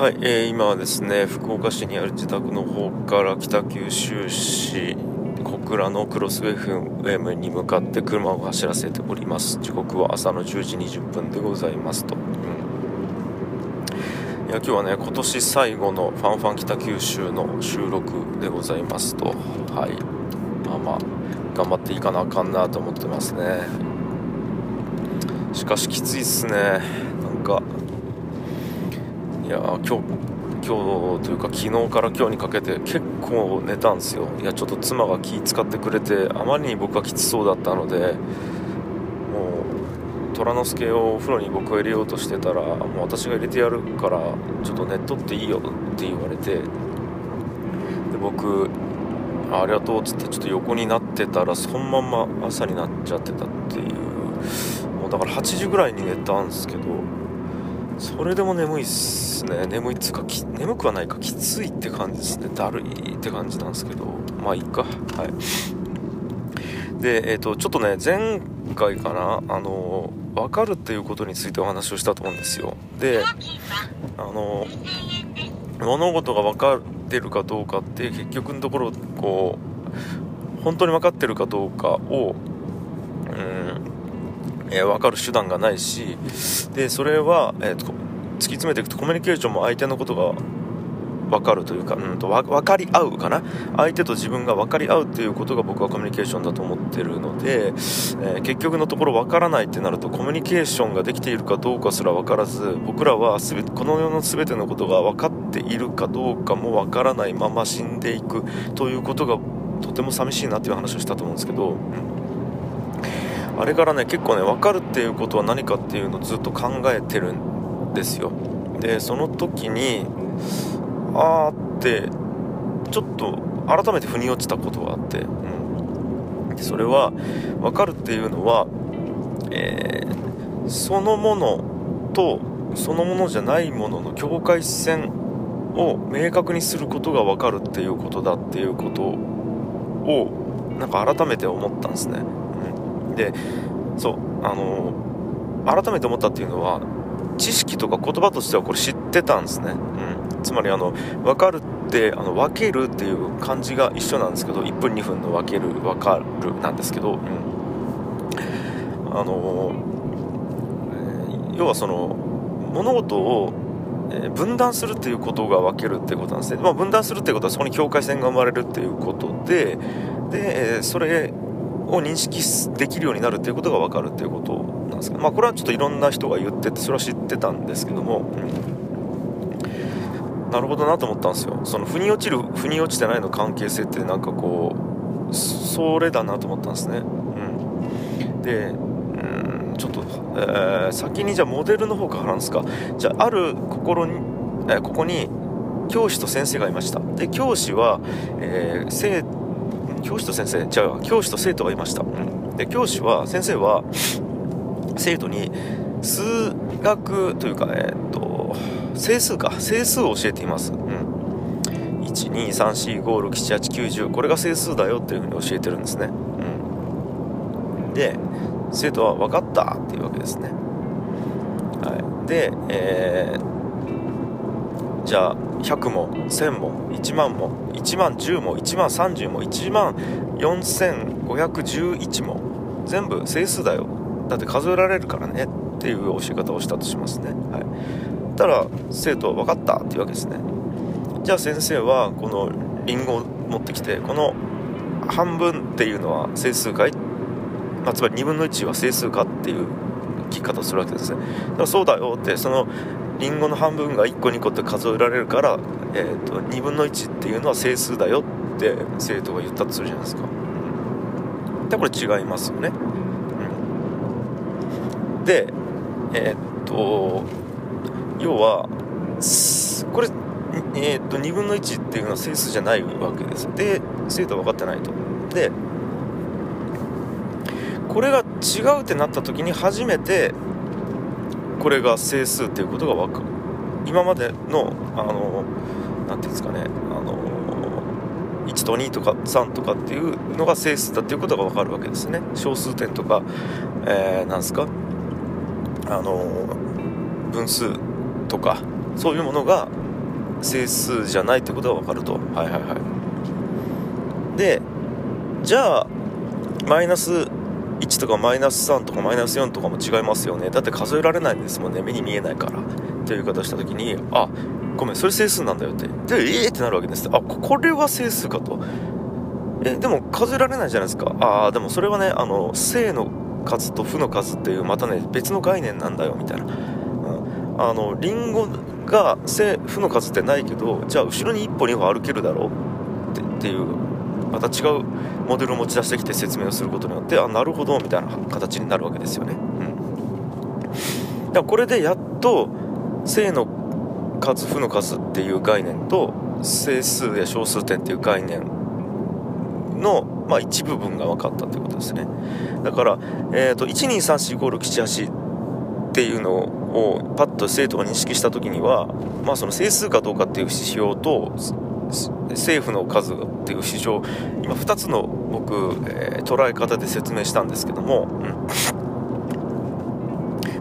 はい、えー今はですね福岡市にある自宅の方から北九州市小倉のクロスウェイ FM に向かって車を走らせております。時刻は朝の10時20分でございますと、うん。いや今日はね今年最後のファンファン北九州の収録でございますと。はい。まあまあ頑張っていかなあかんなと思ってますね。しかしきついっすね。なんかいや今日今日というか昨日から今日にかけて結構寝たんですよ。いやちょっと妻が気使ってくれてあまりに僕がきつそうだったのでもう虎之助をお風呂に僕が入れようとしてたらもう私が入れてやるからちょっと寝っとっていいよって言われてで僕あありがとうっつってちょっと横になってたらそのまんま朝になっちゃってたっていう。もうだから8時ぐらいに寝たんですけどそれでも眠いっすね。眠いっつうかき眠くはないか。きついって感じですね。だるいって感じなんですけど。まあいいか。はい。でえっ、とちょっとね前回かな。あの分かるっていうことについてお話をしたと思うんですよ。であの物事が分かってるかどうかって結局のところこう本当に分かってるかどうかをうんえー分かる手段がないしでそれは、えー突き詰めていくとコミュニケーションも相手のことが分かるというか、うん、と分かり合うかな？相手と自分が分かり合うっていうことが僕はコミュニケーションだと思ってるので、えー結局のところ分からないってなるとコミュニケーションができているかどうかすら分からず僕らはすべこの世の全てのことが分かっているかどうかも分からないまま死んでいくということがとても寂しいなっていう話をしたと思うんですけど、うん。あれからね結構ね分かるっていうことは何かっていうのをずっと考えてるんですよ。でその時にあーってちょっと改めて腑に落ちたことがあって、うん、でそれは分かるっていうのは、えーそのものとそのものじゃないものの境界線を明確にすることが分かるっていうことだっていうことをなんか改めて思ったんですね、でそうあの改めて思ったっていうのは知識とか言葉としてはこれ知ってたんですね、うん、つまりあの分かるってあの分けるっていう漢字が一緒なんですけど1分2分の分ける分かるなんですけど、うん、あの要はその物事を分断するっていうことが分けるっていうことなんですね、まあ、分断するっていうことはそこに境界線が生まれるっていうことでで、えーそれを認識できるようになるっていうことが分かるっていうことなんですけど、まあ、これはちょっといろんな人が言っててそれは知ってたんですけども、うん。なるほどなと思ったんですよ。その腑に落ちる腑に落ちてないの関係性ってなんかこうそれだなと思ったんですね、うん、でうんちょっと、えー先にじゃあモデルの方から話すか。じゃあある心に、えーここに教師と先生がいました。で教師は、えー生教師と先生じゃあ教師と生徒がいました、うん。で教師は先生は生徒に数学というかえーっと整数か。整数を教えています、うん、12345678910これが整数だよっていうふうに教えてるんですね、うん、で生徒は分かったっていうわけですね、はい、で、えーじゃあ100も1000も1万も1万10も1万30も1万4511も全部整数だよ。だって数えられるからね。っていう教え方をしたとしますね。はい。たら生徒は分かったっていうわけですね。じゃあ先生はこのリンゴを持ってきてこの半分っていうのは整数かい、まあ、つまり2分の1は整数かっていう聞き方をするわけですね。だからそうだよってそのリンゴの半分が1個2個って数えられるから、えー、と2分の1っていうのは整数だよって生徒が言ったとするじゃないですか。でこれ違いますよね、うん、でえーっと要はこれ、えーっと2分の1っていうのは整数じゃないわけです。で生徒は分かってないと。でこれが違うってなった時に初めてこれが整数っていうことが分かる今までのあのなんていうんですかねあの1と2とか3とかっていうのが整数だっていうことが分かるわけですね。小数点とか、えーなんですかあの分数とかそういうものが整数じゃないってことが分かると。はいはいはい。でじゃあマイナス1とかマイナス3とかマイナス4とかも違いますよね。だって数えられないんですもんね。目に見えないから。という言い方した時にあごめんそれ整数なんだよって。でええー、ってなるわけです。あこれは整数かと。えでも数えられないじゃないですか。ああでもそれはねあの正の数と負の数っていうまたね別の概念なんだよみたいな、うん、あのリンゴが正負の数ってないけどじゃあ後ろに1歩2歩歩けるだろう？ってっていうまた違うモデルを持ち出してきて説明をすることによってあなるほどみたいな形になるわけですよね、うん、だからこれでやっと正の数負の数っていう概念と整数や小数点っていう概念の、まあ、一部分が分かったということですね。だから、えーと、1234567っていうのをパッと生徒が認識した時には、まあ、その整数かどうかっていう指標と政府の数っていう指標今2つの僕、えー、捉え方で説明したんですけども、うん。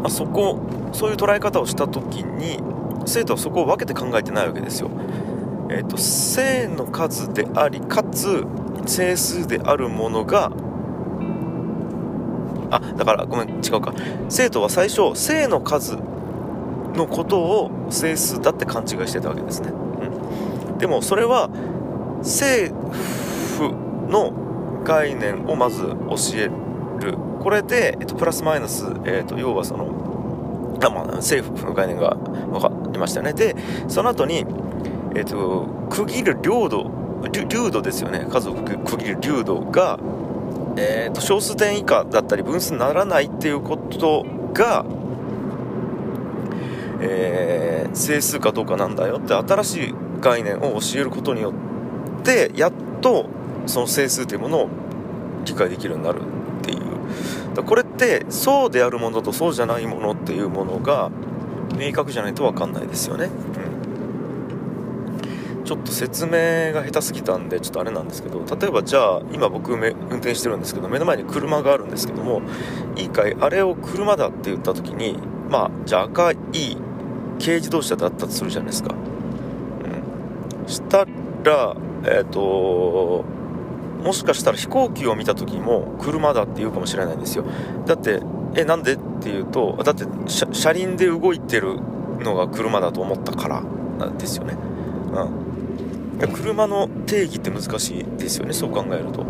まあ、そこそういう捉え方をした時に生徒はそこを分けて考えてないわけですよ。えーと、正の数でありかつ整数であるものがあだからごめん違うか。生徒は最初正の数のことを整数だって勘違いしてたわけですね、でもそれは正負の概念をまず教える。これで、えっと、プラスマイナス、えっと、要はそのあ、まあ、政府の概念が分かりましたね。でその後に、えっと、区切る領土流度ですよね。数を区切る流度が、えーと、小数点以下だったり分数にならないっていうことが、えー、整数かどうかなんだよって新しい概念を教えることによってやっとその整数というものを理解できるようになるっていう。これってそうであるものとそうじゃないものっていうものが明確じゃないと分かんないですよね。うん。ちょっと説明が下手すぎたんでちょっとあれなんですけど例えばじゃあ今僕運転してるんですけど目の前に車があるんですけどもいいかいあれを車だって言った時にまあじゃあ赤い軽自動車だったとするじゃないですか、したらえっ、ー、ともしかしたら飛行機を見た時も車だって言うかもしれないんですよ。だってえなんでっていうとだって車輪で動いてるのが車だと思ったからなんですよね。うん。車の定義って難しいですよねそう考えると、う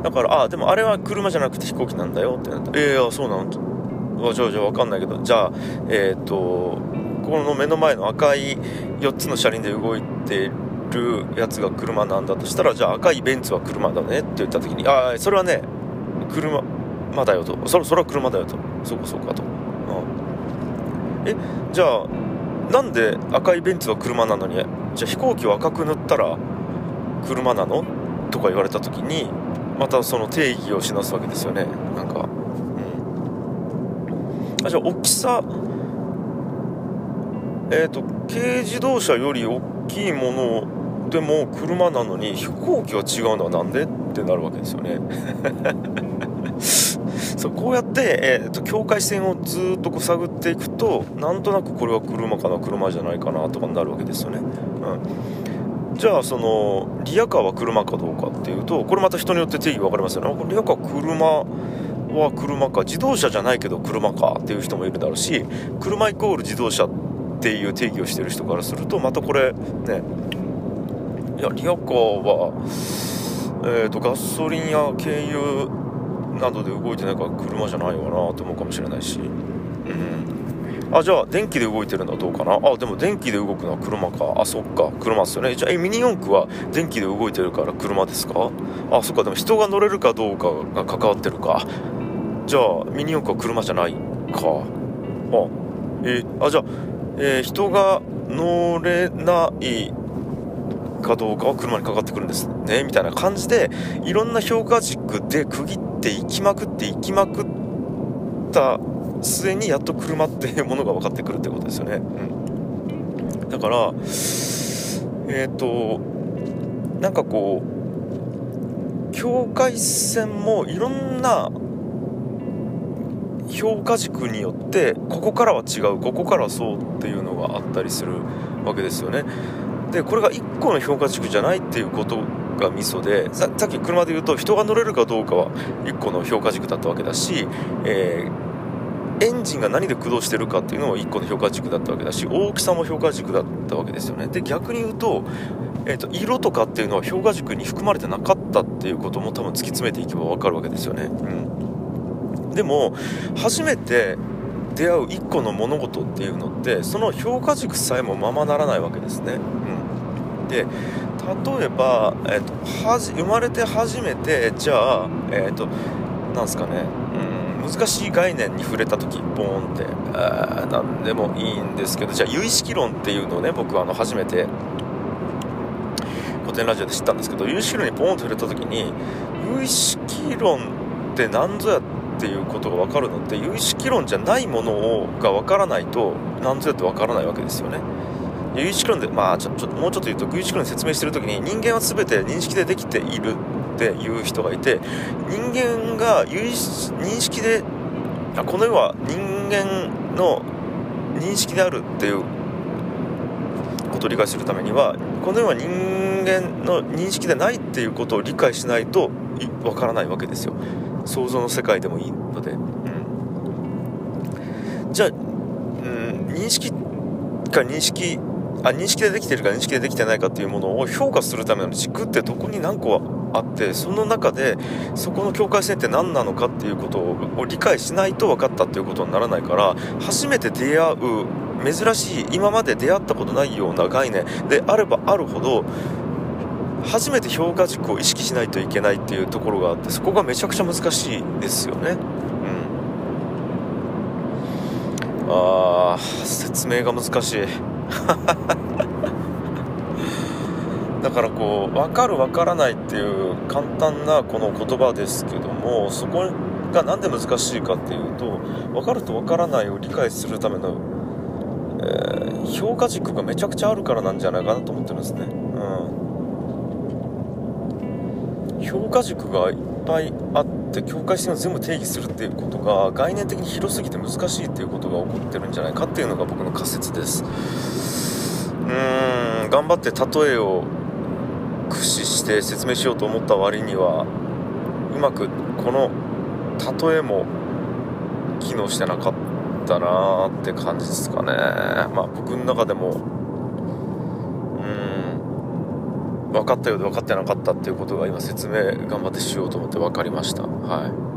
ん、だからあでもあれは車じゃなくて飛行機なんだよってなってええー、そうなのじゃあじゃあ分かんないけど。じゃあえっ、ー、とこの目の前の赤い4つの車輪で動いてるやつが車なんだとしたらじゃあ赤いベンツは車だねって言った時にああそれはね車まだよと。それそれは車だよと。そうかそうかと、うん、えじゃあなんで赤いベンツは車なのにじゃあ飛行機を赤く塗ったら車なの？とか言われた時にまたその定義を示すわけですよね。なんか、うん、あじゃあ大きさえっ、ー、と軽自動車より大きいものでも車なのに飛行機は違うのは何でってなるわけですよね。そうこうやって、えーと、境界線をずっとこう探っていくとなんとなくこれは車かな車じゃないかなとかになるわけですよね、うん、じゃあそのリアカーは車かどうかっていうとこれまた人によって定義分かりますよね。リアカー車は車か自動車じゃないけど車かっていう人もいるだろうし車イコール自動車ってっていう定義をしてる人からするとまたこれねいやリアカーは、えーとガソリンや軽油などで動いてないから車じゃないわなって思うかもしれないし。うん。あじゃあ電気で動いてるのはどうかな？あでも電気で動くのは車か。あそっか。車っすよね。じゃあえミニ四駆は電気で動いてるから車ですか？あそっか。でも人が乗れるかどうかが関わってるか。じゃあミニ四駆は車じゃないか。あえー、あじゃあ、えー、人が乗れないかどうかは車にかかってくるんですねみたいな感じでいろんな評価軸で区切っていきまくっていきまくった末にやっと車っていうものが分かってくるってことですよね、うん、だからえっ、ー、となんかこう境界線もいろんな評価軸によってここからは違うここからはそうっていうのがあったりするわけですよね。でこれが1個の評価軸じゃないっていうことがミソでさっき車で言うと人が乗れるかどうかは1個の評価軸だったわけだし、えー、エンジンが何で駆動してるかっていうのも1個の評価軸だったわけだし大きさも評価軸だったわけですよね。で逆に言うと,、えーと、色とかっていうのは評価軸に含まれてなかったっていうことも多分突き詰めていけば分かるわけですよね、うん、でも初めて出会う1個の物事っていうのってその評価軸さえもままならないわけですね、うん、で例えば、えーと、はじ生まれて初めてじゃあ、えーと、なんすかね、うん、難しい概念に触れた時ボーンって何でもいいんですけどじゃあ有意識論っていうのをね僕はあの初めて古典ラジオで知ったんですけど有意識論にボーンと触れた時に有意識論って何ぞやってていうことが分かるのって有意識論じゃないものをが分からないと何ぞやって分からないわけですよね。有意識論で、まあ、ちょちょもうちょっと言うと有意識論で説明してる時に人間は全て認識でできているっていう人がいて人間が有意認識であこの世は人間の認識であるっていうことを理解するためにはこの世は人間の認識でないっていうことを理解しないとわからないわけですよ想像の世界でもいいので、うん、じゃあ、うん、認識か認識あ認識でできてるか認識でできてないかっていうものを評価するための軸ってどこに何個あってその中でそこの境界線って何なのかっていうことを理解しないと分かったっていうことにならないから初めて出会う珍しい今まで出会ったことないような概念であればあるほど初めて評価軸を意識しないといけないっていうところがあってそこがめちゃくちゃ難しいですよね。うん、あー説明が難しい。だからこう分かる分からないっていう簡単なこの言葉ですけどもそこが何で難しいかっていうと分かると分からないを理解するための、えー、評価軸がめちゃくちゃあるからなんじゃないかなと思ってるんですね。うん、評価軸がいっぱいあって境界線を全部定義するっていうことが概念的に広すぎて難しいっていうことが起こってるんじゃないかっていうのが僕の仮説です。うーん頑張って例えを駆使して説明しようと思った割にはうまくこの例えも機能してなかったなーって感じですかねまあ僕の中でもうん分かったようで分かってなかったっていうことが今説明頑張ってしようと思って分かりました。はい。